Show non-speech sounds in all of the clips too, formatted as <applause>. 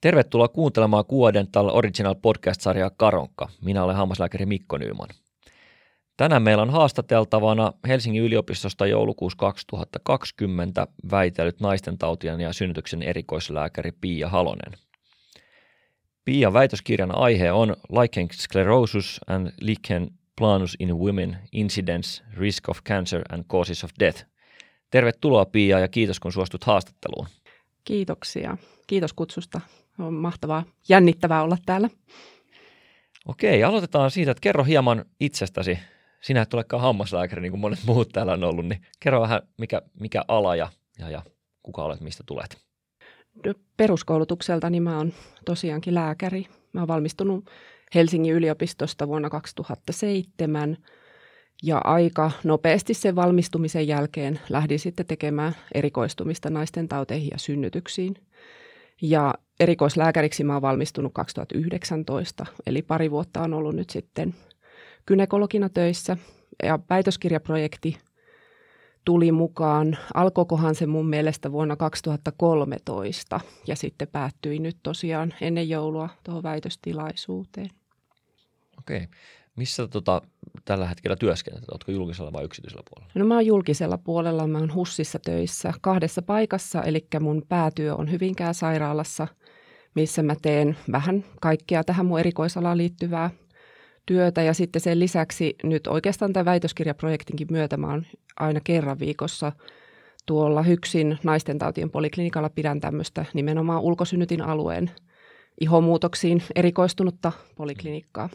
Tervetuloa kuuntelemaan Kuodental Original Podcast-sarjaa Karonkka. Minä olen hammaslääkäri Mikko Nyyman. Tänään meillä on haastateltavana Helsingin yliopistosta joulukuussa 2020 väitellyt naistentautien ja synnytyksen erikoislääkäri Pia Halonen. Pia väitöskirjan aihe on Lichen Sclerosis and Lichen Planus in Women, Incidence, Risk of Cancer and Causes of Death. Tervetuloa Pia ja kiitos kun suostut haastatteluun. Kiitoksia. Kiitos kutsusta. On mahtavaa, jännittävää olla täällä. Okei, aloitetaan siitä, että kerro hieman itsestäsi. Sinä et olekaan hammaslääkäri, niin kuin monet muut täällä on ollut, niin kerro vähän, mikä, mikä ala ja, ja, ja kuka olet, mistä tulet? No, peruskoulutukselta niin mä oon tosiaankin lääkäri. Mä oon valmistunut Helsingin yliopistosta vuonna 2007 ja aika nopeasti sen valmistumisen jälkeen lähdin sitten tekemään erikoistumista naisten tauteihin ja synnytyksiin. Ja erikoislääkäriksi mä oon valmistunut 2019, eli pari vuotta on ollut nyt sitten kynekologina töissä. Ja väitöskirjaprojekti tuli mukaan, alkoikohan se mun mielestä vuonna 2013 ja sitten päättyi nyt tosiaan ennen joulua tuohon väitöstilaisuuteen. Okei. Missä tota, tällä hetkellä työskentelet? Oletko julkisella vai yksityisellä puolella? No mä oon julkisella puolella, mä oon HUSissa töissä kahdessa paikassa, eli mun päätyö on Hyvinkään sairaalassa, missä mä teen vähän kaikkea tähän mun erikoisalaan liittyvää työtä. Ja sitten sen lisäksi nyt oikeastaan tämän väitöskirjaprojektinkin myötä mä oon aina kerran viikossa tuolla Hyksin naisten tautien poliklinikalla pidän tämmöistä nimenomaan ulkosynnytin alueen ihomuutoksiin erikoistunutta poliklinikkaa.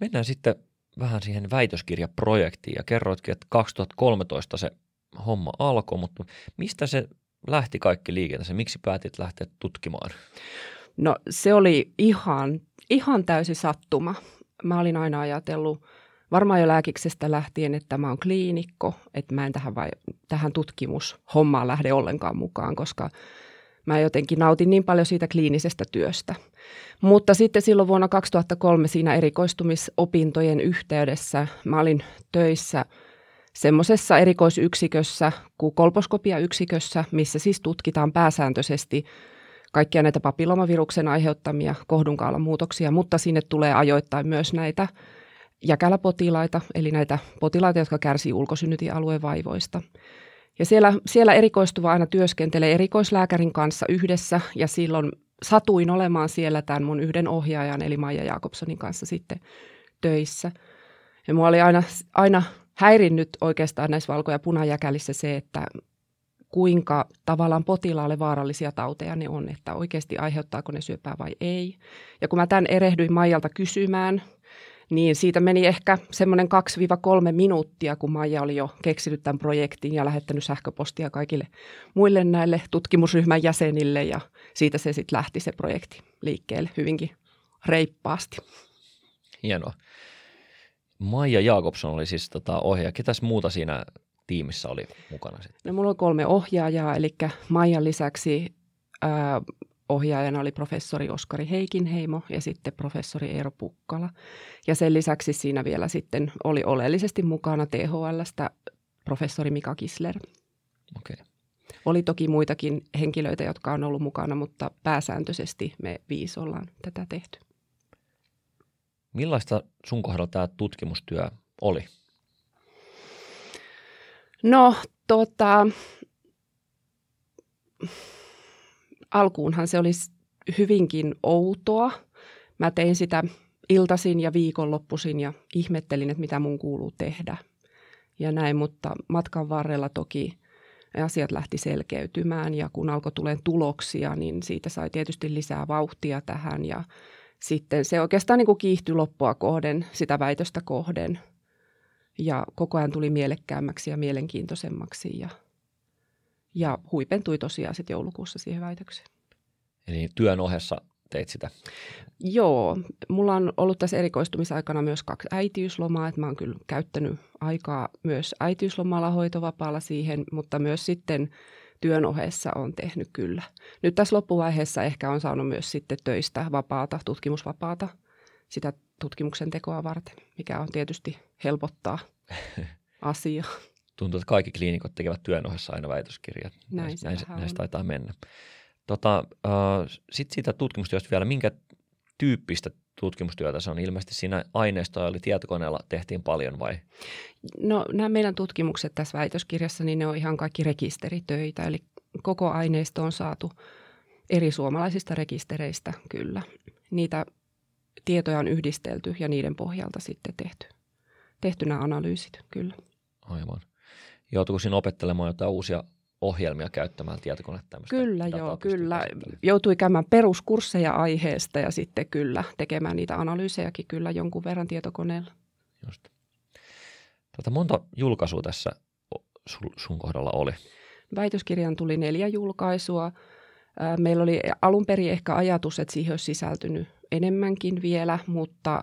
Mennään sitten vähän siihen väitöskirjaprojektiin ja kerroitkin, että 2013 se homma alkoi, mutta mistä se lähti kaikki liikenteeseen? Miksi päätit lähteä tutkimaan? No se oli ihan, ihan täysi sattuma. Mä olin aina ajatellut varmaan jo lääkiksestä lähtien, että mä oon kliinikko, että mä en tähän, vai, tähän tutkimushommaan lähde ollenkaan mukaan, koska mä jotenkin nautin niin paljon siitä kliinisestä työstä. Mutta sitten silloin vuonna 2003 siinä erikoistumisopintojen yhteydessä mä olin töissä semmoisessa erikoisyksikössä kuin kolposkopiayksikössä, missä siis tutkitaan pääsääntöisesti kaikkia näitä papillomaviruksen aiheuttamia kohdunkaalan muutoksia, mutta sinne tulee ajoittain myös näitä jäkäläpotilaita, eli näitä potilaita, jotka kärsii ulkosynnytialueen vaivoista. Ja siellä, siellä erikoistuva aina työskentelee erikoislääkärin kanssa yhdessä ja silloin satuin olemaan siellä tämän mun yhden ohjaajan eli Maija Jakobsonin kanssa sitten töissä. Ja mua oli aina, aina häirinnyt oikeastaan näissä valko- ja punajäkälissä se, että kuinka tavallaan potilaalle vaarallisia tauteja ne on, että oikeasti aiheuttaako ne syöpää vai ei. Ja kun mä tämän erehdyin Maijalta kysymään, niin siitä meni ehkä semmoinen 2-3 minuuttia, kun Maija oli jo keksinyt tämän projektin ja lähettänyt sähköpostia kaikille muille näille tutkimusryhmän jäsenille ja siitä se sitten lähti se projekti liikkeelle hyvinkin reippaasti. Hienoa. Maija Jakobson oli siis tota ohjaaja. Ketäs muuta siinä tiimissä oli mukana sitten? No mulla on kolme ohjaajaa, eli Maijan lisäksi ää, ohjaajana oli professori Oskari Heikinheimo ja sitten professori Eero Pukkala. Ja sen lisäksi siinä vielä sitten oli oleellisesti mukana THLstä professori Mika Kisler. Okei. Oli toki muitakin henkilöitä, jotka on ollut mukana, mutta pääsääntöisesti me viisi ollaan tätä tehty. Millaista sun kohdalla tämä tutkimustyö oli? No, tota, alkuunhan se olisi hyvinkin outoa. Mä tein sitä iltasin ja viikonloppuisin ja ihmettelin, että mitä mun kuuluu tehdä. Ja näin, mutta matkan varrella toki asiat lähti selkeytymään ja kun alkoi tulee tuloksia, niin siitä sai tietysti lisää vauhtia tähän ja sitten se oikeastaan niin kuin kiihtyi loppua kohden, sitä väitöstä kohden ja koko ajan tuli mielekkäämmäksi ja mielenkiintoisemmaksi ja, ja huipentui tosiaan sitten joulukuussa siihen väitökseen. Eli työn ohessa teit sitä? Joo, mulla on ollut tässä erikoistumisaikana myös kaksi äitiyslomaa, että mä oon kyllä käyttänyt aikaa myös äitiyslomalla hoitovapaalla siihen, mutta myös sitten työn ohessa on tehnyt kyllä. Nyt tässä loppuvaiheessa ehkä on saanut myös sitten töistä vapaata, tutkimusvapaata, sitä tutkimuksen tekoa varten, mikä on tietysti helpottaa <laughs> asiaa. Tuntuu, että kaikki kliinikot tekevät työn ohessa aina väitöskirjat. Näin, näin, näin, taitaa mennä. Tota, äh, Sitten siitä tutkimustyöstä vielä, minkä tyyppistä tutkimustyötä se on? Ilmeisesti siinä aineistoa eli tietokoneella tehtiin paljon vai? No nämä meidän tutkimukset tässä väitöskirjassa, niin ne on ihan kaikki rekisteritöitä, eli koko aineisto on saatu eri suomalaisista rekistereistä kyllä. Niitä tietoja on yhdistelty ja niiden pohjalta sitten tehty, tehty nämä analyysit, kyllä. Aivan. Joutuiko siinä opettelemaan jotain uusia ohjelmia käyttämään tietokonetta? Kyllä, joo, kyllä. Joutui käymään peruskursseja aiheesta ja sitten kyllä tekemään niitä analyysejäkin kyllä jonkun verran tietokoneella. Just. Tuota, monta julkaisua tässä sun kohdalla oli? Väitöskirjan tuli neljä julkaisua. Meillä oli alun perin ehkä ajatus, että siihen olisi sisältynyt enemmänkin vielä, mutta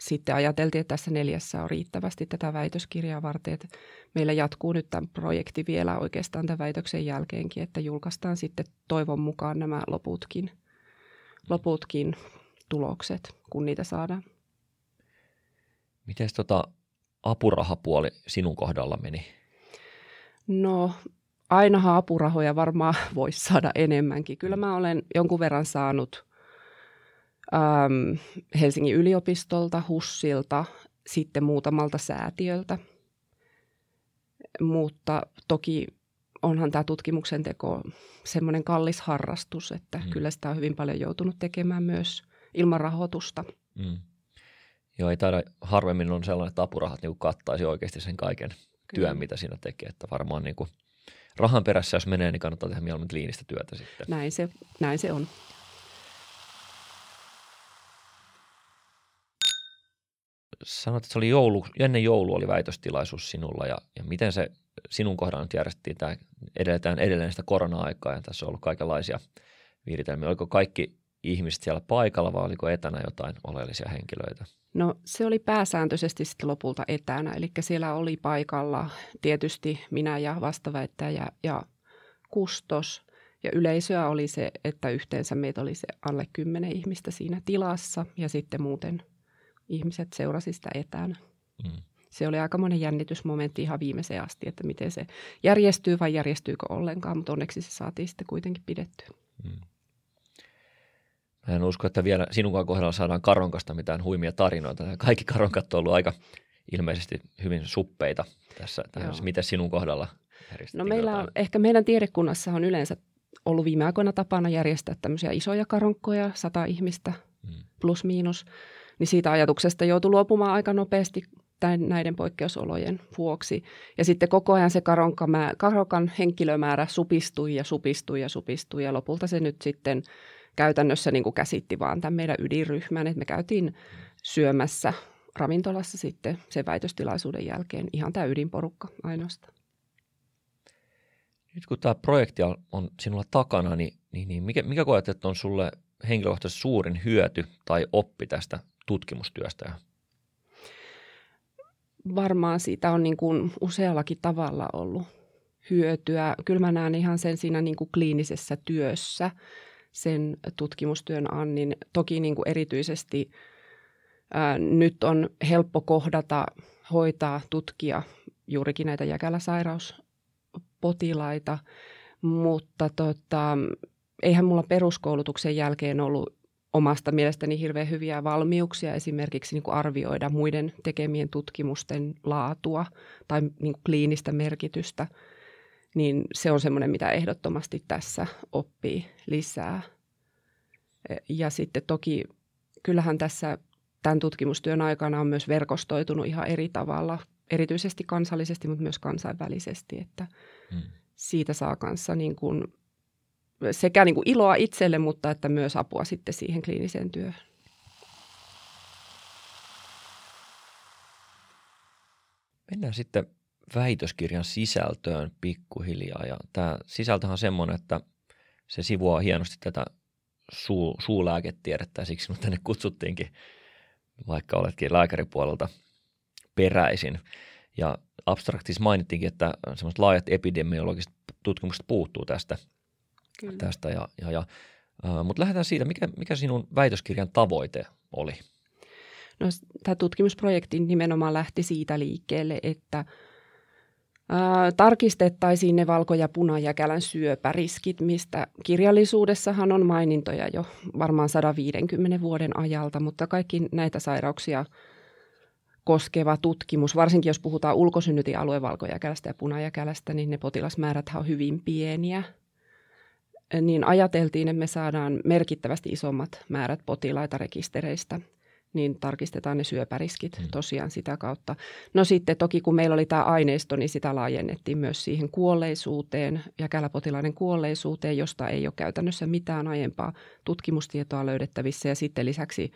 sitten ajateltiin, että tässä neljässä on riittävästi tätä väitöskirjaa varten, että meillä jatkuu nyt tämä projekti vielä oikeastaan tämän väitöksen jälkeenkin, että julkaistaan sitten toivon mukaan nämä loputkin, loputkin tulokset, kun niitä saadaan. Miten tota apurahapuoli sinun kohdalla meni? No ainahan apurahoja varmaan <laughs> voisi saada enemmänkin. Kyllä mä olen jonkun verran saanut äm, Helsingin yliopistolta, HUSsilta, sitten muutamalta säätiöltä. Mutta toki onhan tämä tutkimuksen teko semmoinen kallis harrastus, että mm. kyllä sitä on hyvin paljon joutunut tekemään myös ilman rahoitusta. Mm. Joo, ei taida harvemmin on sellainen, että apurahat niin kattaisi oikeasti sen kaiken kyllä. työn, mitä siinä tekee. Että varmaan niin kuin rahan perässä, jos menee, niin kannattaa tehdä mieluummin kliinistä työtä sitten. Näin se, näin se on. Sanoit, että se oli joulu, ennen joulu oli väitöstilaisuus sinulla ja, ja miten se sinun kohdalla nyt järjestettiin, tämä edelletään edelleen sitä korona-aikaa ja tässä on ollut kaikenlaisia viritelmiä. Oliko kaikki ihmiset siellä paikalla vai oliko etänä jotain oleellisia henkilöitä? No se oli pääsääntöisesti sitten lopulta etänä, eli siellä oli paikalla tietysti minä ja vastaväittäjä ja kustos. Ja yleisöä oli se, että yhteensä meitä oli se alle kymmenen ihmistä siinä tilassa ja sitten muuten – ihmiset seurasi sitä etänä. Mm. Se oli aika monen jännitysmomentti ihan viimeiseen asti, että miten se järjestyy vai järjestyykö ollenkaan, mutta onneksi se saatiin sitten kuitenkin pidettyä. Mm. Mä en usko, että vielä sinun kohdalla saadaan karonkasta mitään huimia tarinoita. Kaikki karonkat on ollut aika ilmeisesti hyvin suppeita tässä. tässä miten sinun kohdalla No meillä on, ehkä meidän tiedekunnassa on yleensä ollut viime aikoina tapana järjestää tämmöisiä isoja karonkkoja, sata ihmistä mm. plus miinus niin siitä ajatuksesta joutui luopumaan aika nopeasti näiden poikkeusolojen vuoksi. Ja sitten koko ajan se karonkan henkilömäärä supistui ja supistui ja supistui ja lopulta se nyt sitten käytännössä niin kuin käsitti vaan tämän meidän ydinryhmän, että me käytiin syömässä ravintolassa sitten sen väitöstilaisuuden jälkeen ihan tämä ydinporukka ainoastaan. Nyt kun tämä projekti on sinulla takana, niin, niin, niin mikä, mikä koet, että on sulle henkilökohtaisesti suurin hyöty tai oppi tästä tutkimustyöstä? Varmaan siitä on niin kuin useallakin tavalla ollut hyötyä. Kyllä mä näen ihan sen siinä niin kuin kliinisessä työssä, sen tutkimustyön annin. Toki niin kuin erityisesti ää, nyt on helppo kohdata, hoitaa, tutkia juurikin näitä jäkäläsairauspotilaita, mutta tota, eihän mulla peruskoulutuksen jälkeen ollut omasta mielestäni hirveän hyviä valmiuksia esimerkiksi niin kuin arvioida muiden tekemien tutkimusten laatua tai niin kuin kliinistä merkitystä, niin se on semmoinen, mitä ehdottomasti tässä oppii lisää. Ja sitten toki kyllähän tässä tämän tutkimustyön aikana on myös verkostoitunut ihan eri tavalla, erityisesti kansallisesti, mutta myös kansainvälisesti, että hmm. siitä saa kanssa niin kuin sekä niin kuin iloa itselle, mutta että myös apua sitten siihen kliiniseen työhön. Mennään sitten väitöskirjan sisältöön pikkuhiljaa. Ja tämä sisältöhän on semmoinen, että se sivuaa hienosti tätä suu, suulääketiedettä ja siksi sinut tänne kutsuttiinkin, vaikka oletkin lääkäripuolelta peräisin. Ja abstraktissa mainittiinkin, että semmoiset laajat epidemiologiset tutkimukset puuttuu tästä Kyllä. tästä. Ja, ja, ja, äh, mutta lähdetään siitä, mikä, mikä sinun väitöskirjan tavoite oli? No, tämä tutkimusprojekti nimenomaan lähti siitä liikkeelle, että tarkistettaisiin ne valko- ja punajäkälän syöpäriskit, mistä kirjallisuudessahan on mainintoja jo varmaan 150 vuoden ajalta, mutta kaikki näitä sairauksia koskeva tutkimus, varsinkin jos puhutaan ulkosynnytialueen valkojäkälästä ja punajäkälästä, niin ne potilasmäärät on hyvin pieniä. Niin ajateltiin, että me saadaan merkittävästi isommat määrät potilaita rekistereistä – niin tarkistetaan ne syöpäriskit mm. tosiaan sitä kautta. No sitten toki kun meillä oli tämä aineisto, niin sitä laajennettiin myös siihen kuolleisuuteen, jäkäläpotilaiden kuolleisuuteen, josta ei ole käytännössä mitään aiempaa tutkimustietoa löydettävissä. Ja sitten lisäksi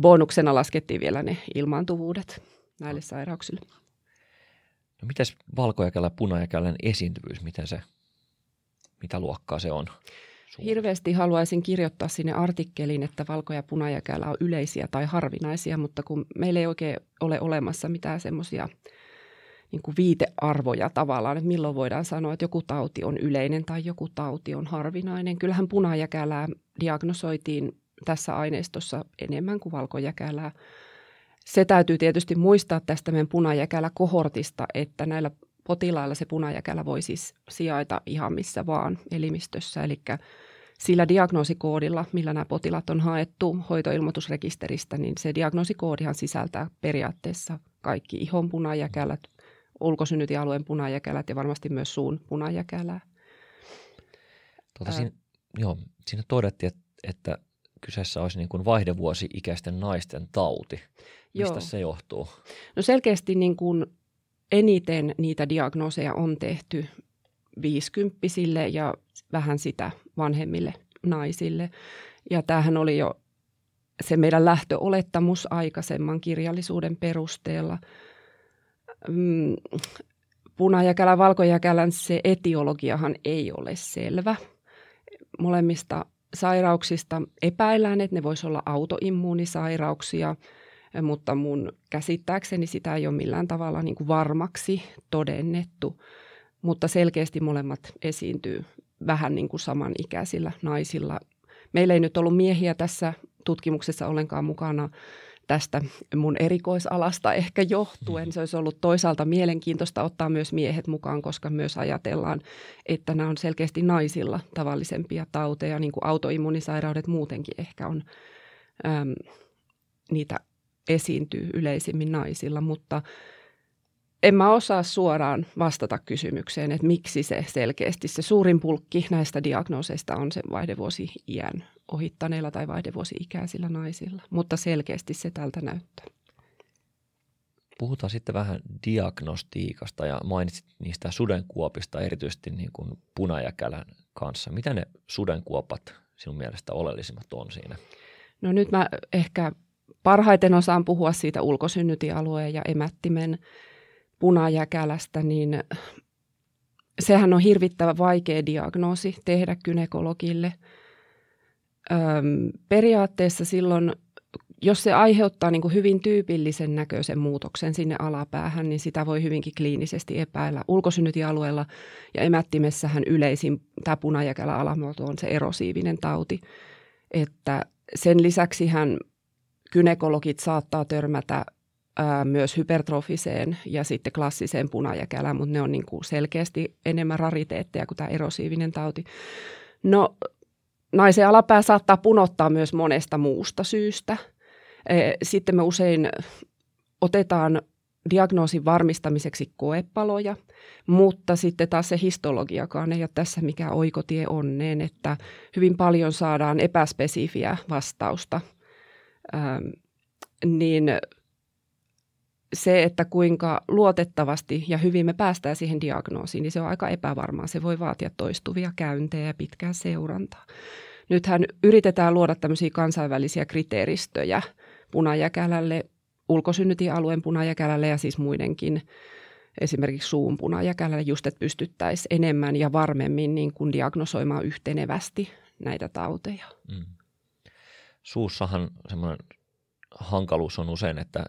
bonuksena laskettiin vielä ne ilmaantuvuudet näille sairauksille. No mitäs valkojäkälä, punajäkälän esiintyvyys, miten se, mitä luokkaa se on? Hirveästi haluaisin kirjoittaa sinne artikkelin, että valko- ja punajäkälä on yleisiä tai harvinaisia, mutta kun meillä ei oikein ole olemassa mitään semmoisia niin viitearvoja tavallaan, että milloin voidaan sanoa, että joku tauti on yleinen tai joku tauti on harvinainen. Kyllähän punajäkälää diagnosoitiin tässä aineistossa enemmän kuin valkojäkälää. Se täytyy tietysti muistaa tästä meidän punajäkälä-kohortista, että näillä potilailla se punajäkälä voi siis sijaita ihan missä vaan elimistössä. Eli sillä diagnoosikoodilla, millä nämä potilaat on haettu hoitoilmoitusrekisteristä, niin se diagnoosikoodihan sisältää periaatteessa kaikki ihon punajäkälät, ulkosynnytialueen punajäkälät ja varmasti myös suun punajäkälää. Tuota, siinä, joo, siinä todettiin, että, että kyseessä olisi niin kuin vaihdevuosi-ikäisten naisten tauti. Mistä joo. se johtuu? No selkeästi niin kuin eniten niitä diagnooseja on tehty viisikymppisille ja vähän sitä vanhemmille naisille. Ja tämähän oli jo se meidän lähtöolettamus aikaisemman kirjallisuuden perusteella. Mm, punajäkälän, valkojäkälän se etiologiahan ei ole selvä. Molemmista sairauksista epäillään, että ne voisivat olla autoimmuunisairauksia – mutta mun käsittääkseni sitä ei ole millään tavalla niin kuin varmaksi todennettu, mutta selkeästi molemmat esiintyy vähän niin kuin samanikäisillä naisilla. Meillä ei nyt ollut miehiä tässä tutkimuksessa ollenkaan mukana tästä mun erikoisalasta ehkä johtuen. Se olisi ollut toisaalta mielenkiintoista ottaa myös miehet mukaan, koska myös ajatellaan, että nämä on selkeästi naisilla tavallisempia tauteja, niin kuin autoimmunisairaudet muutenkin ehkä on äm, niitä esiintyy yleisimmin naisilla, mutta en mä osaa suoraan vastata kysymykseen, että miksi se selkeästi se suurin pulkki näistä diagnooseista on se vaihdevuosi-iän ohittaneilla tai vaihdevuosi-ikäisillä naisilla, mutta selkeästi se tältä näyttää. Puhutaan sitten vähän diagnostiikasta ja mainitsit niistä sudenkuopista erityisesti niin kuin punajäkälän kanssa. Mitä ne sudenkuopat sinun mielestä oleellisimmat on siinä? No nyt mä ehkä parhaiten osaan puhua siitä ulkosynnytialueen ja emättimen punajäkälästä, niin sehän on hirvittävä vaikea diagnoosi tehdä kynekologille. Öm, periaatteessa silloin, jos se aiheuttaa niin kuin hyvin tyypillisen näköisen muutoksen sinne alapäähän, niin sitä voi hyvinkin kliinisesti epäillä. Ulkosynnytialueella ja emättimessähän yleisin tämä punajäkälä alamuoto on se erosiivinen tauti. Että sen lisäksi hän kynekologit saattaa törmätä ää, myös hypertrofiseen ja sitten klassiseen punajäkälään, mutta ne on niin kuin selkeästi enemmän rariteetteja kuin tämä erosiivinen tauti. No naisen alapää saattaa punottaa myös monesta muusta syystä. E, sitten me usein otetaan diagnoosin varmistamiseksi koepaloja, mutta sitten taas se histologiakaan ei ole tässä mikä oikotie onneen, että hyvin paljon saadaan epäspesifiä vastausta – niin se, että kuinka luotettavasti ja hyvin me päästään siihen diagnoosiin, niin se on aika epävarmaa. Se voi vaatia toistuvia käyntejä ja pitkää seurantaa. Nythän yritetään luoda tämmöisiä kansainvälisiä kriteeristöjä punajäkälälle, ulkosynnytialueen punajäkälälle ja siis muidenkin esimerkiksi suun punajäkälälle, just että pystyttäisiin enemmän ja varmemmin niin kuin diagnosoimaan yhtenevästi näitä tauteja. Mm suussahan semmoinen hankaluus on usein, että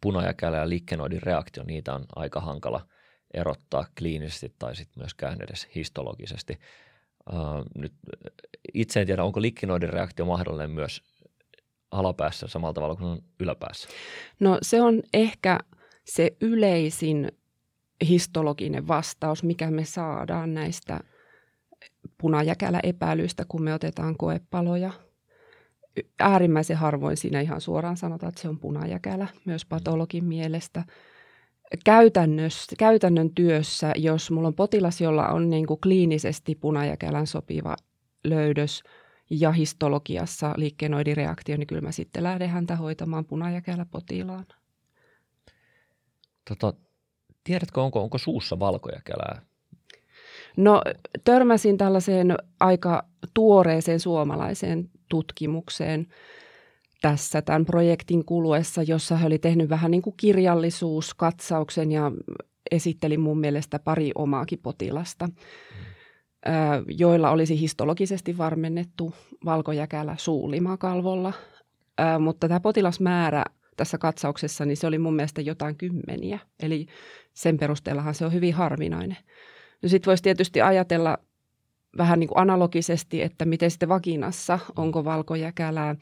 punajakälä ja liikkenoidin reaktio, niitä on aika hankala erottaa kliinisesti tai sitten myöskään edes histologisesti. Nyt itse en tiedä, onko liikkenoidin reaktio mahdollinen myös alapäässä samalla tavalla kuin yläpäässä? No se on ehkä se yleisin histologinen vastaus, mikä me saadaan näistä punajäkälä epäilyistä, kun me otetaan koepaloja. Äärimmäisen harvoin siinä ihan suoraan sanotaan, että se on punajäkälä, myös patologin mielestä. Käytännössä, käytännön työssä, jos mulla on potilas, jolla on niin kuin kliinisesti punajäkälän sopiva löydös ja histologiassa liikkeenoidireaktio, niin kyllä mä sitten lähden häntä hoitamaan punajäkälä potilaan. Tota, tiedätkö, onko, onko suussa valkojäkälää? No törmäsin tällaiseen aika tuoreeseen suomalaiseen tutkimukseen tässä tämän projektin kuluessa, jossa he oli tehnyt vähän niin kuin kirjallisuuskatsauksen ja esitteli mun mielestä pari omaakin potilasta, joilla olisi histologisesti varmennettu valkojäkälä suulimakalvolla. Mutta tämä potilasmäärä tässä katsauksessa, niin se oli mun mielestä jotain kymmeniä. Eli sen perusteellahan se on hyvin harvinainen. No sitten voisi tietysti ajatella vähän niin kuin analogisesti, että miten sitten vakinassa, onko valkojäkälää.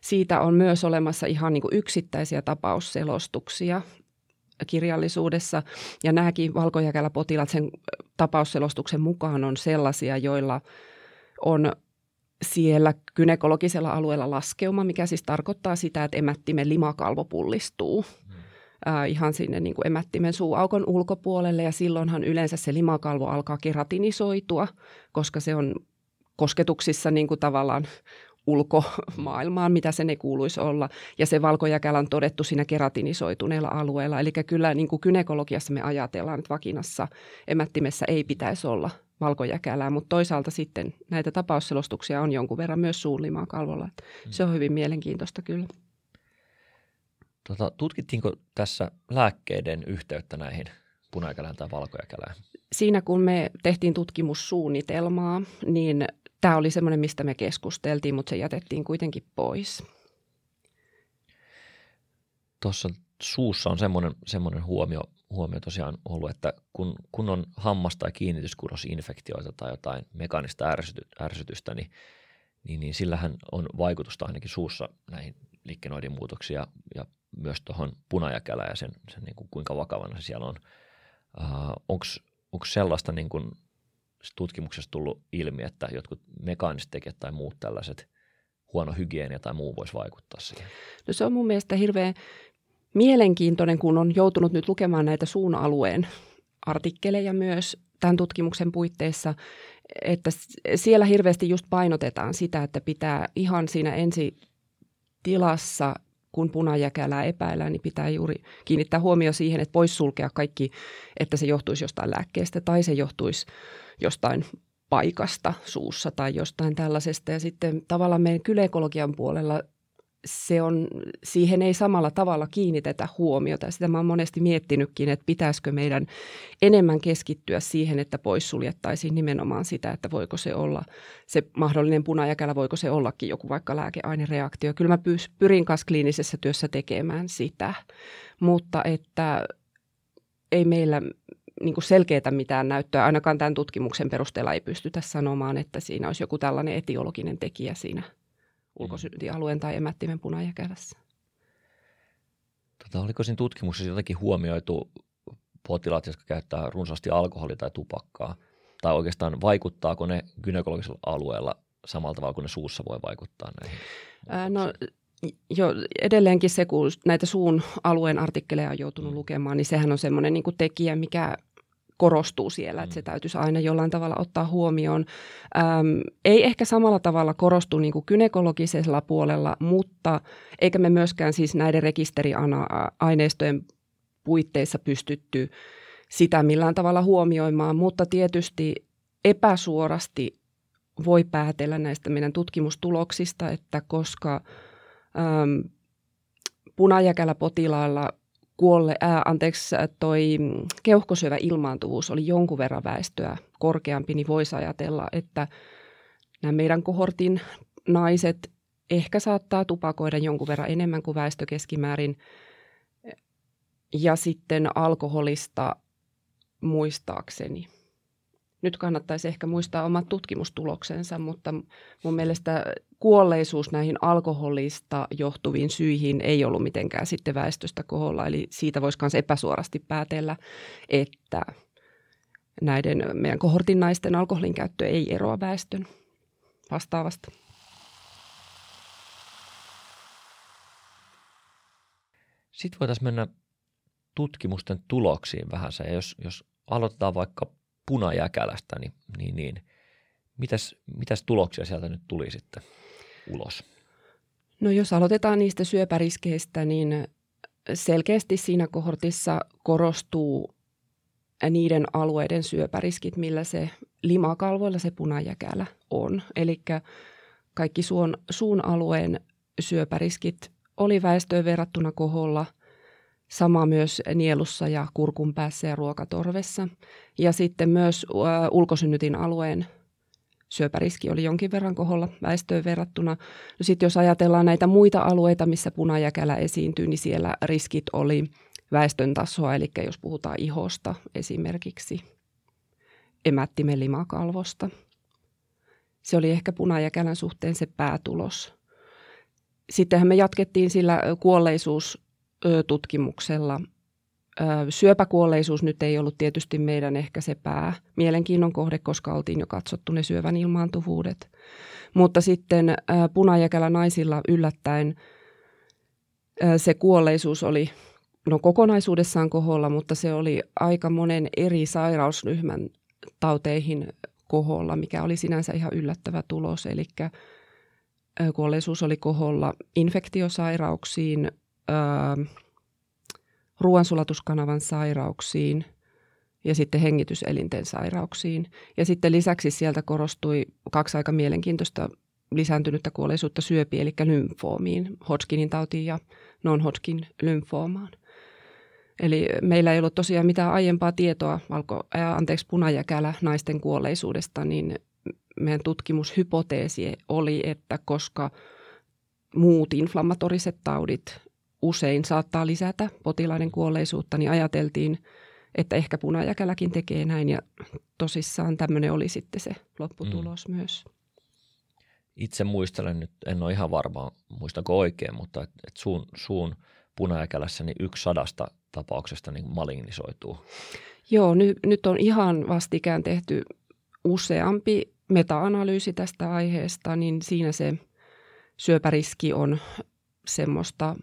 Siitä on myös olemassa ihan niin kuin yksittäisiä tapausselostuksia kirjallisuudessa. Ja nämäkin valkojäkäläpotilaat sen tapausselostuksen mukaan on sellaisia, joilla on siellä kynekologisella alueella laskeuma, mikä siis tarkoittaa sitä, että emättimen limakalvo pullistuu. Äh, ihan sinne niin kuin emättimen suuaukon ulkopuolelle ja silloinhan yleensä se limakalvo alkaa keratinisoitua, koska se on kosketuksissa niin kuin tavallaan ulkomaailmaan, mitä sen ei kuuluisi olla. Ja se valkojäkälä on todettu siinä keratinisoituneella alueella. Eli kyllä niin kuin kynekologiassa me ajatellaan, että vakinassa emättimessä ei pitäisi olla valkojäkälää, mutta toisaalta sitten näitä tapausselostuksia on jonkun verran myös suunlimaa kalvolla. Mm. Se on hyvin mielenkiintoista kyllä. Tota, tutkittiinko tässä lääkkeiden yhteyttä näihin punaikäälään tai valkojakälään? Siinä kun me tehtiin tutkimussuunnitelmaa, niin tämä oli semmoinen, mistä me keskusteltiin, mutta se jätettiin kuitenkin pois. Tuossa suussa on semmoinen, semmoinen huomio, huomio tosiaan ollut, että kun, kun on hammas- tai kiinnityskudosinfektioita tai jotain mekaanista ärsyty, ärsytystä, niin, niin, niin sillähän on vaikutusta ainakin suussa näihin liikkeenoidin muutoksia ja myös tuohon punajakälään ja sen, sen niin kuin kuinka vakavana se siellä on. Uh, Onko sellaista niin kuin tutkimuksessa tullut ilmi, että jotkut mekaaniset tekijät tai muut tällaiset huono hygienia tai muu voisi vaikuttaa siihen? No se on mun mielestä hirveän mielenkiintoinen, kun on joutunut nyt lukemaan näitä suun alueen artikkeleja myös tämän tutkimuksen puitteissa, että siellä hirveästi just painotetaan sitä, että pitää ihan siinä ensi tilassa kun punajäkälää epäillään, niin pitää juuri kiinnittää huomio siihen, että pois sulkea kaikki, että se johtuisi jostain lääkkeestä tai se johtuisi jostain paikasta suussa tai jostain tällaisesta. Ja sitten tavallaan meidän kylekologian puolella se on, siihen ei samalla tavalla kiinnitetä huomiota. Sitä mä oon monesti miettinytkin, että pitäisikö meidän enemmän keskittyä siihen, että poissuljettaisiin nimenomaan sitä, että voiko se olla se mahdollinen punajäkälä, voiko se ollakin joku vaikka lääkeainereaktio. Kyllä mä pyrin kanssa kliinisessä työssä tekemään sitä, mutta että ei meillä niin kuin selkeätä mitään näyttöä, ainakaan tämän tutkimuksen perusteella ei pystytä sanomaan, että siinä olisi joku tällainen etiologinen tekijä siinä – ulkosyntialueen tai emättimen punajäkälässä. Tota, oliko siinä tutkimuksessa jotenkin huomioitu potilaat, jotka käyttää runsaasti alkoholia tai tupakkaa? Tai oikeastaan vaikuttaako ne gynekologisella alueella samalla tavalla kuin ne suussa voi vaikuttaa näihin? Ää, no jo edelleenkin se, kun näitä suun alueen artikkeleja on joutunut mm. lukemaan, niin sehän on semmoinen niin tekijä, mikä korostuu siellä, että se mm. täytyisi aina jollain tavalla ottaa huomioon. Ähm, ei ehkä samalla tavalla korostu niin kuin kynekologisella puolella, mutta eikä me myöskään siis näiden rekisteriaineistojen puitteissa pystytty sitä millään tavalla huomioimaan, mutta tietysti epäsuorasti voi päätellä näistä meidän tutkimustuloksista, että koska ähm, punajäkäläpotilailla kuolle, ää, anteeksi, toi keuhkosyövä ilmaantuvuus oli jonkun verran väestöä korkeampi, niin voisi ajatella, että nämä meidän kohortin naiset ehkä saattaa tupakoida jonkun verran enemmän kuin väestö keskimäärin. Ja sitten alkoholista muistaakseni nyt kannattaisi ehkä muistaa omat tutkimustuloksensa, mutta mun mielestä kuolleisuus näihin alkoholista johtuviin syihin ei ollut mitenkään sitten väestöstä koholla. Eli siitä voisi myös epäsuorasti päätellä, että näiden meidän kohortin naisten alkoholin käyttö ei eroa väestön vastaavasta. Sitten voitaisiin mennä tutkimusten tuloksiin vähän. Ja jos, jos aloitetaan vaikka punajäkälästä, niin, niin, niin mitäs, mitäs tuloksia sieltä nyt tuli sitten ulos? No jos aloitetaan niistä syöpäriskeistä, niin selkeästi siinä kohortissa korostuu niiden alueiden syöpäriskit, millä se limakalvoilla se punajäkälä on. Eli kaikki suun, suun alueen syöpäriskit oli väestöön verrattuna koholla – Sama myös nielussa ja kurkun päässä ja ruokatorvessa. Ja sitten myös ulkosynnytin alueen syöpäriski oli jonkin verran koholla väestöön verrattuna. No sitten jos ajatellaan näitä muita alueita, missä punajäkälä esiintyy, niin siellä riskit oli väestön tasoa, eli jos puhutaan ihosta esimerkiksi, emättimen limakalvosta. Se oli ehkä punajäkälän suhteen se päätulos. Sittenhän me jatkettiin sillä kuolleisuustutkimuksella. Syöpäkuolleisuus nyt ei ollut tietysti meidän ehkä se pää mielenkiinnon kohde, koska oltiin jo katsottu ne syövän ilmaantuvuudet. Mutta sitten punajäkälä naisilla yllättäen se kuolleisuus oli no kokonaisuudessaan koholla, mutta se oli aika monen eri sairausryhmän tauteihin koholla, mikä oli sinänsä ihan yllättävä tulos. Eli kuolleisuus oli koholla infektiosairauksiin, ruoansulatuskanavan sairauksiin ja sitten hengityselinten sairauksiin. Ja sitten lisäksi sieltä korostui kaksi aika mielenkiintoista lisääntynyttä kuolleisuutta syöpiin, eli lymfoomiin, Hodgkinin tautiin ja non-Hodgkin lymfoomaan. Eli meillä ei ollut tosiaan mitään aiempaa tietoa valko, ää, anteeksi, punajäkälä naisten kuolleisuudesta, niin meidän tutkimushypoteesi oli, että koska muut inflammatoriset taudit usein saattaa lisätä potilaiden kuolleisuutta, niin ajateltiin, että ehkä punajäkäläkin tekee näin ja tosissaan tämmöinen oli sitten se lopputulos mm. myös. Itse muistelen nyt, en ole ihan varma, muistanko oikein, mutta että et suun, suun punajäkälässä niin yksi sadasta tapauksesta niin malignisoituu. Joo, ny, nyt on ihan vastikään tehty useampi meta-analyysi tästä aiheesta, niin siinä se syöpäriski on semmoista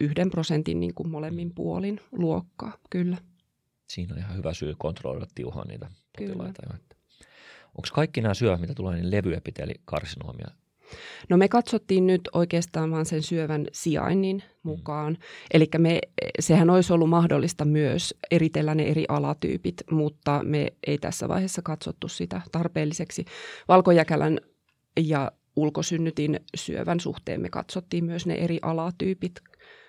yhden prosentin niin kuin molemmin puolin luokkaa, kyllä. Siinä on ihan hyvä syy kontrolloida tiuhaan niitä potilaita. Onko kaikki nämä syövät, mitä tulee, niin levyepiteelikarsinoomia? No me katsottiin nyt oikeastaan vaan sen syövän sijainnin mukaan. Mm. Eli me, sehän olisi ollut mahdollista myös eritellä ne eri alatyypit, mutta me ei tässä vaiheessa katsottu sitä tarpeelliseksi. Valkojäkälän ja ulkosynnytin syövän suhteen me katsottiin myös ne eri alatyypit,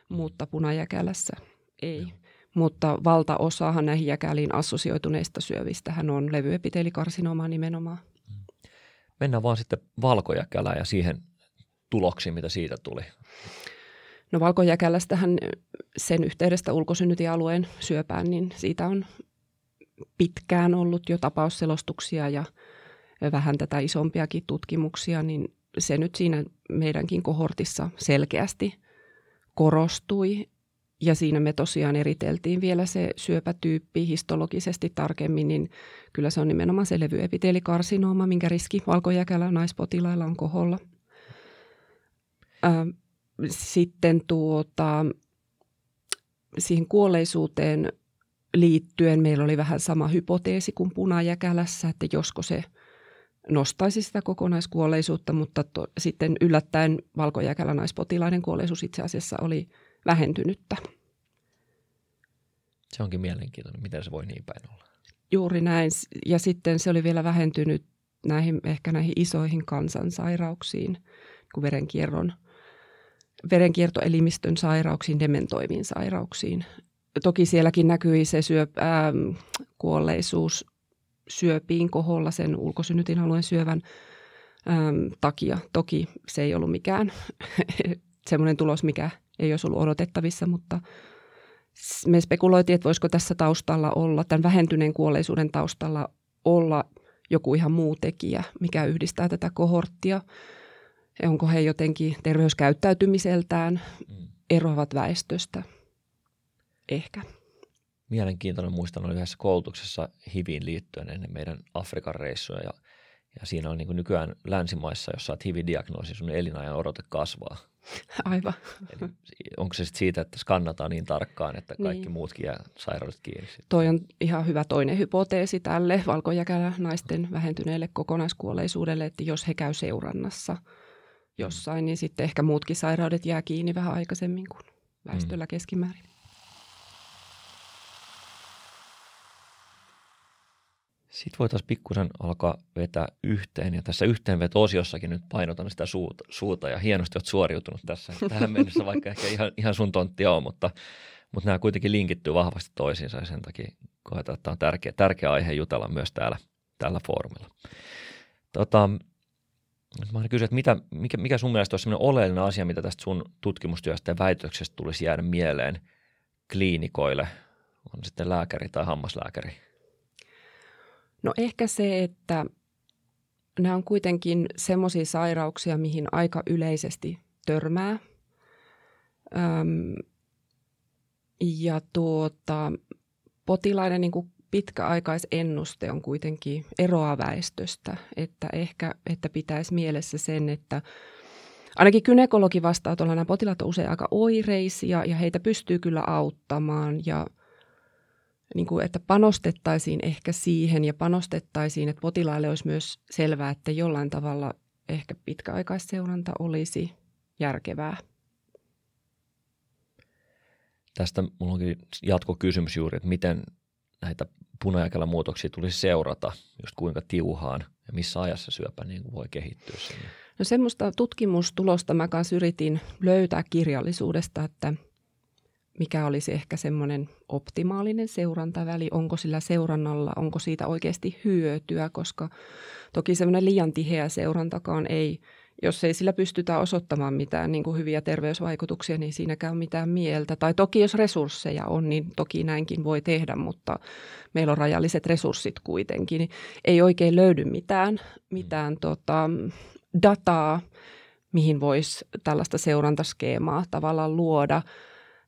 mutta punajäkälässä ei. Joo. Mutta valtaosahan näihin jäkäliin assosioituneista syövistähän on levyepiteelikarsinooma nimenomaan. Mennään vaan sitten valkojäkälään ja siihen tuloksiin, mitä siitä tuli. No valkojäkälästähän sen yhteydestä ulkosynnytialueen syöpään, niin siitä on pitkään ollut jo tapausselostuksia ja vähän tätä isompiakin tutkimuksia, niin se nyt siinä meidänkin kohortissa selkeästi korostui. Ja siinä me tosiaan eriteltiin vielä se syöpätyyppi histologisesti tarkemmin, niin kyllä se on nimenomaan se levyepiteelikarsinooma, minkä riski valkojäkälä naispotilailla on koholla. Sitten tuota, siihen kuolleisuuteen liittyen meillä oli vähän sama hypoteesi kuin punajäkälässä, että josko se – nostaisi sitä kokonaiskuolleisuutta, mutta to, sitten yllättäen valkojäkälänäispotilaiden kuolleisuus itse asiassa oli vähentynyttä. Se onkin mielenkiintoinen, miten se voi niin päin olla. Juuri näin. Ja sitten se oli vielä vähentynyt näihin, ehkä näihin isoihin kansansairauksiin, kuin verenkierron, verenkiertoelimistön sairauksiin, dementoiviin sairauksiin. Toki sielläkin näkyi se syö, ää, kuolleisuus syöpiin koholla sen ulkosynnytin alueen syövän äm, takia. Toki se ei ollut mikään <laughs> semmoinen tulos, mikä ei olisi ollut odotettavissa, mutta me spekuloitiin, että voisiko tässä taustalla olla, tämän vähentyneen kuolleisuuden taustalla olla joku ihan muu tekijä, mikä yhdistää tätä kohorttia. Onko he jotenkin terveyskäyttäytymiseltään mm. eroavat väestöstä? Ehkä. Mielenkiintoinen muistan, oli yhdessä koulutuksessa HIViin liittyen ennen meidän Afrikan reissuja ja, ja siinä on niin kuin nykyään länsimaissa, jos saat HIV-diagnoosi, sun elinajan odote kasvaa. Aivan. Eli onko se sitten siitä, että skannataan niin tarkkaan, että kaikki niin. muutkin jää sairaudet kiinni? Sitten? Toi on ihan hyvä toinen hypoteesi tälle valkojäkälä naisten vähentyneelle kokonaiskuolleisuudelle, että jos he käy seurannassa jossain, niin sitten ehkä muutkin sairaudet jää kiinni vähän aikaisemmin kuin väestöllä mm. keskimäärin. Sitten voitaisiin pikkusen alkaa vetää yhteen. Ja tässä yhteenveto-osiossakin nyt painotan sitä suuta, suuta ja hienosti olet suoriutunut tässä <laughs> tähän mennessä, vaikka ehkä ihan, ihan sun tonttia on, mutta, mutta nämä kuitenkin linkittyy vahvasti toisiinsa ja sen takia koetaan, että tämä on tärkeä, tärkeä aihe jutella myös täällä, tällä foorumilla. Tota, mä kysyä, että mitä, mikä, mikä sun mielestä on sellainen oleellinen asia, mitä tästä sun tutkimustyöstä ja väitöksestä tulisi jäädä mieleen kliinikoille, on sitten lääkäri tai hammaslääkäri? No ehkä se, että nämä on kuitenkin semmoisia sairauksia, mihin aika yleisesti törmää. Öm, ja tuota, potilaiden niin kuin pitkäaikaisennuste on kuitenkin eroa väestöstä, että ehkä että pitäisi mielessä sen, että ainakin kynekologi vastaa, että nämä potilaat on usein aika oireisia ja heitä pystyy kyllä auttamaan ja – niin kuin, että panostettaisiin ehkä siihen ja panostettaisiin, että potilaille olisi myös selvää, että jollain tavalla ehkä pitkäaikaisseuranta olisi järkevää. Tästä minulla onkin jatkokysymys juuri, että miten näitä punajakella muutoksia tulisi seurata, just kuinka tiuhaan ja missä ajassa syöpä niin kuin voi kehittyä sinne? No semmoista tutkimustulosta mä kanssa yritin löytää kirjallisuudesta, että – mikä olisi ehkä semmoinen optimaalinen seurantaväli, onko sillä seurannalla, onko siitä oikeasti hyötyä, koska toki semmoinen liian tiheä seurantakaan ei, jos ei sillä pystytä osoittamaan mitään niin kuin hyviä terveysvaikutuksia, niin siinäkään on mitään mieltä. Tai toki jos resursseja on, niin toki näinkin voi tehdä, mutta meillä on rajalliset resurssit kuitenkin, niin ei oikein löydy mitään, mitään tota, dataa, mihin voisi tällaista seurantaskeemaa tavallaan luoda –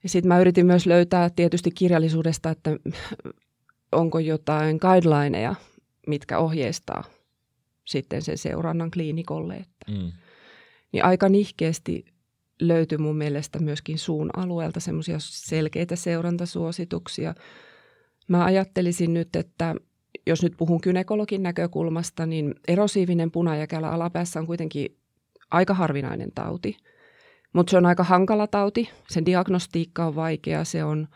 ja sitten mä yritin myös löytää tietysti kirjallisuudesta, että onko jotain guidelineja, mitkä ohjeistaa sitten sen seurannan kliinikolle. Että. Mm. Niin aika nihkeästi löytyi mun mielestä myöskin suun alueelta semmoisia selkeitä seurantasuosituksia. Mä ajattelisin nyt, että jos nyt puhun kynekologin näkökulmasta, niin erosiivinen punajäkälä alapäässä on kuitenkin aika harvinainen tauti – mutta se on aika hankala tauti. Sen diagnostiikka on vaikea. Se on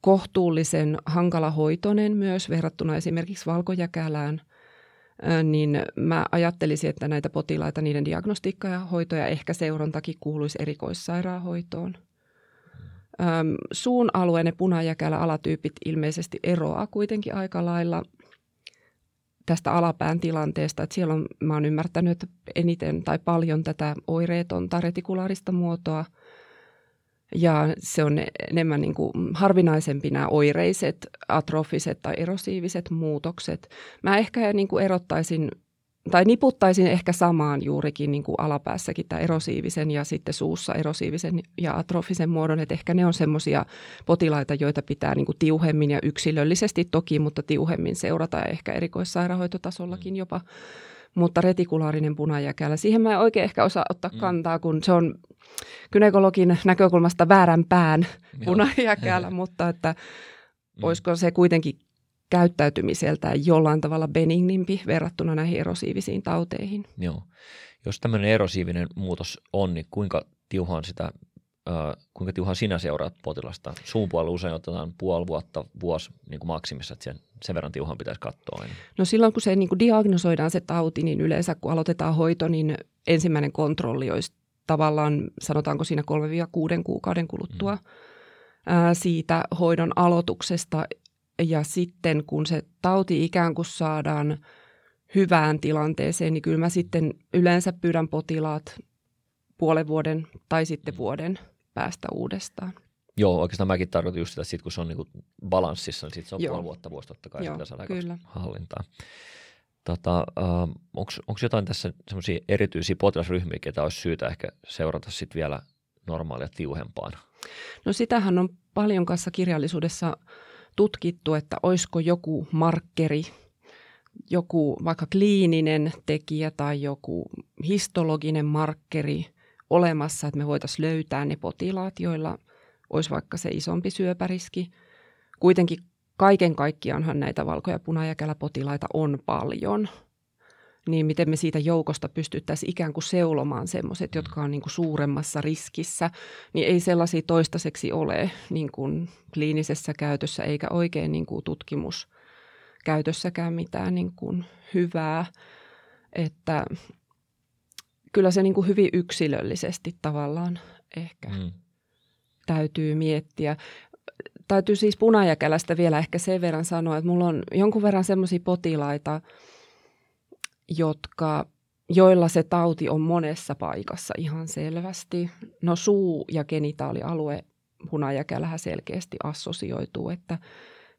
kohtuullisen hankala hoitoinen myös verrattuna esimerkiksi valkojäkälään. Niin mä ajattelisin, että näitä potilaita, niiden diagnostiikka ja hoito ja ehkä seurantakin kuuluisi erikoissairaanhoitoon. Suun alueen punajäkälä alatyypit ilmeisesti eroaa kuitenkin aika lailla – tästä alapään tilanteesta, että siellä on, mä oon ymmärtänyt, eniten tai paljon tätä oireetonta retikulaarista muotoa, ja se on enemmän niin kuin harvinaisempi nämä oireiset, atrofiset tai erosiiviset muutokset. Mä ehkä niin kuin erottaisin tai niputtaisin ehkä samaan juurikin niin kuin alapäässäkin tämä erosiivisen ja sitten suussa erosiivisen ja atrofisen muodon, että ehkä ne on semmoisia potilaita, joita pitää niin kuin tiuhemmin ja yksilöllisesti toki, mutta tiuhemmin seurata ja ehkä erikoissairaanhoitotasollakin mm. jopa. Mutta retikulaarinen punajäkälä, siihen mä en oikein ehkä osaa ottaa mm. kantaa, kun se on kynekologin näkökulmasta väärän pään punajäkälä, <laughs> mutta että mm. olisiko se kuitenkin käyttäytymiseltään jollain tavalla benignimpi verrattuna näihin erosiivisiin tauteihin. Joo. Jos tämmöinen erosiivinen muutos on, niin kuinka tiuhaan sitä kuinka tiuhaan sinä seuraat potilasta? Suun puolella usein otetaan puoli vuotta, vuosi niin kuin maksimissa, että sen, sen verran tiuhaan pitäisi katsoa aina. No silloin kun se niin kuin diagnosoidaan se tauti, niin yleensä kun aloitetaan hoito, niin ensimmäinen kontrolli olisi tavallaan, sanotaanko siinä 3-6 kuukauden kuluttua mm. siitä hoidon aloituksesta, ja sitten kun se tauti ikään kuin saadaan hyvään tilanteeseen, niin kyllä mä sitten yleensä pyydän potilaat puolen vuoden tai sitten vuoden päästä uudestaan. Joo, oikeastaan mäkin tarkoitan just sitä, että sit kun se on niinku balanssissa, niin sit se on Joo. puoli vuotta vuosi totta kai, Joo, sitä saada kyllä. hallintaan. Tota, äh, onko jotain tässä semmoisia erityisiä potilasryhmiä, ketä olisi syytä ehkä seurata sit vielä normaalia tiuhempaan? No sitähän on paljon kanssa kirjallisuudessa tutkittu, että olisiko joku markkeri, joku vaikka kliininen tekijä tai joku histologinen markkeri olemassa, että me voitaisiin löytää ne potilaat, joilla olisi vaikka se isompi syöpäriski. Kuitenkin kaiken kaikkiaanhan näitä valko- ja punajäkäläpotilaita on paljon. Niin miten me siitä joukosta pystyttäisiin ikään kuin seulomaan semmoiset, jotka on niin kuin suuremmassa riskissä, niin ei sellaisia toistaiseksi ole niin kuin kliinisessä käytössä eikä oikein niin kuin tutkimuskäytössäkään mitään niin kuin hyvää. Että kyllä se niin kuin hyvin yksilöllisesti tavallaan ehkä Mm. täytyy miettiä. Täytyy siis punajäkälästä vielä ehkä sen verran sanoa, että mulla on jonkun verran semmoisia potilaita, jotka, joilla se tauti on monessa paikassa ihan selvästi. No suu- ja genitaalialue punajäkälähän selkeästi assosioituu, että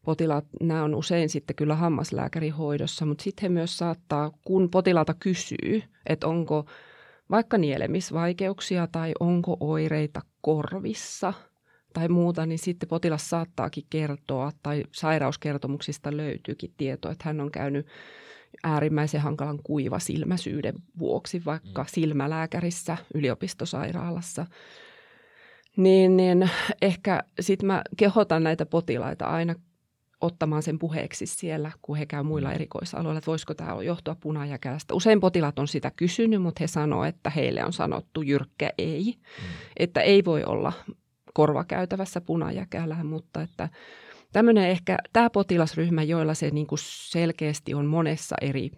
potilaat, nämä on usein sitten kyllä hammaslääkärin hoidossa, mutta sitten he myös saattaa, kun potilaalta kysyy, että onko vaikka nielemisvaikeuksia tai onko oireita korvissa tai muuta, niin sitten potilas saattaakin kertoa tai sairauskertomuksista löytyykin tieto, että hän on käynyt äärimmäisen hankalan kuiva silmäsyyden vuoksi vaikka Mm. silmälääkärissä yliopistosairaalassa. Niin, niin ehkä sitten mä kehotan näitä potilaita aina ottamaan sen puheeksi siellä, kun he käy muilla erikoisalueilla, että voisiko tämä johtua punajäkälästä. Usein potilaat on sitä kysynyt, mutta he sanoo, että heille on sanottu jyrkkä ei, Mm. että ei voi olla korvakäytävässä punajäkälää, mutta että tämmöinen ehkä tämä potilasryhmä, joilla se niin kuin selkeästi on monessa eri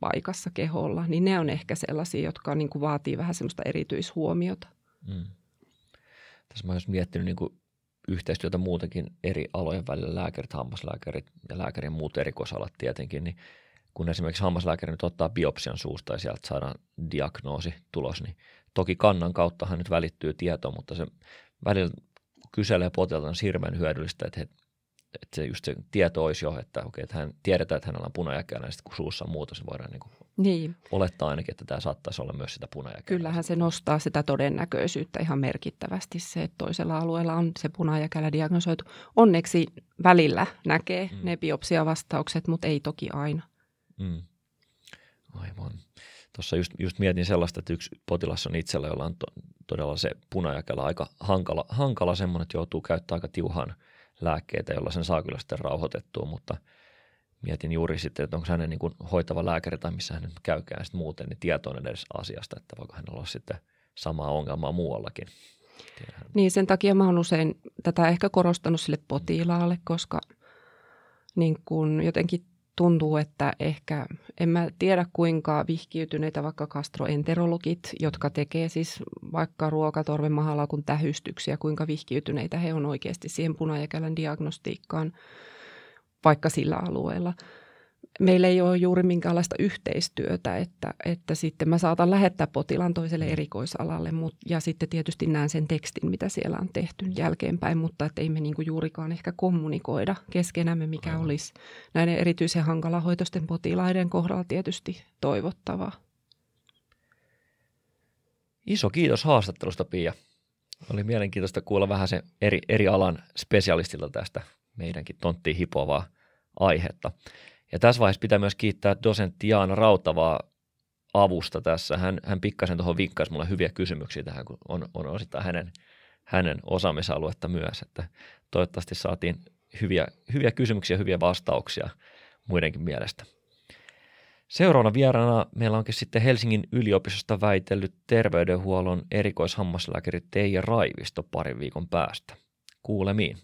paikassa keholla, niin ne on ehkä sellaisia, jotka niin kuin vaatii vähän semmoista erityishuomiota. Mm. Tässä mä olisin miettinyt niin kuin yhteistyötä muutenkin eri alojen välillä, lääkärit, hammaslääkärit ja lääkärien muut erikoisalat tietenkin, niin kun esimerkiksi hammaslääkäri nyt ottaa biopsian suusta ja sieltä saadaan diagnoosi tulos, niin toki kannan kauttahan nyt välittyy tieto, mutta se välillä kyselee potilalta on hirveän hyödyllistä, että, he, että se just se tieto olisi jo, että okei, että hän tiedetään, että hänellä on punajäkälä, ja sitten kun suussa on muutos, niin voidaan niin kuin Niin, olettaa ainakin, että tämä saattaisi olla myös sitä punajäkälää. kyllähän se nostaa sitä todennäköisyyttä ihan merkittävästi se, että toisella alueella on se punajäkälä diagnosoitu. Onneksi välillä näkee Mm. ne biopsiavastaukset, mutta ei toki aina. Mm. Aivan. Tuossa just, just mietin sellaista, että yksi potilas on itsellä, jolla on to, todella se punajakela aika hankala, hankala semmoinen, että joutuu käyttämään aika tiuhan lääkkeitä, jolla sen saa kyllä sitten rauhoitettua, mutta mietin juuri sitten, että onko hänen niin kuin hoitava lääkäri tai missä hän käykään sitten muuten, niin tietoinen edes asiasta, että voiko hän olla sitten samaa ongelmaa muuallakin. Tiedähän. Niin sen takia mä oon usein tätä ehkä korostanut sille potilaalle, koska niin kun jotenkin tuntuu, että ehkä en mä tiedä kuinka vihkiytyneitä vaikka gastroenterologit, jotka tekee siis vaikka ruokatorven mahalaukun tähystyksiä, kuinka vihkiytyneitä he on oikeasti siihen punajäkälän diagnostiikkaan vaikka sillä alueella. Meillä ei ole juuri minkäänlaista yhteistyötä, että, että sitten mä saatan lähettää potilaan toiselle erikoisalalle mut, ja sitten tietysti näen sen tekstin, mitä siellä on tehty jälkeenpäin, mutta että ei me niinku juurikaan ehkä kommunikoida keskenämme, mikä Aivan. olisi näiden erityisen hankalahoitoisten potilaiden kohdalla tietysti toivottavaa. Iso kiitos haastattelusta, Pia. Oli mielenkiintoista kuulla vähän se eri, eri alan spesialistilta tästä meidänkin tonttiin hipovaa aihetta. Ja tässä vaiheessa pitää myös kiittää dosentti Jaana Rautavaa avusta tässä. Hän, hän pikkasen tuohon vinkkasi mulle hyviä kysymyksiä tähän, kun on, on osittain hänen, hänen osaamisaluetta myös. Että toivottavasti saatiin hyviä, hyviä kysymyksiä, hyviä vastauksia muidenkin mielestä. Seuraavana vieraana meillä onkin sitten Helsingin yliopistosta väitellyt terveydenhuollon erikoishammaslääkäri Teija Raivisto parin viikon päästä. Kuulemiin.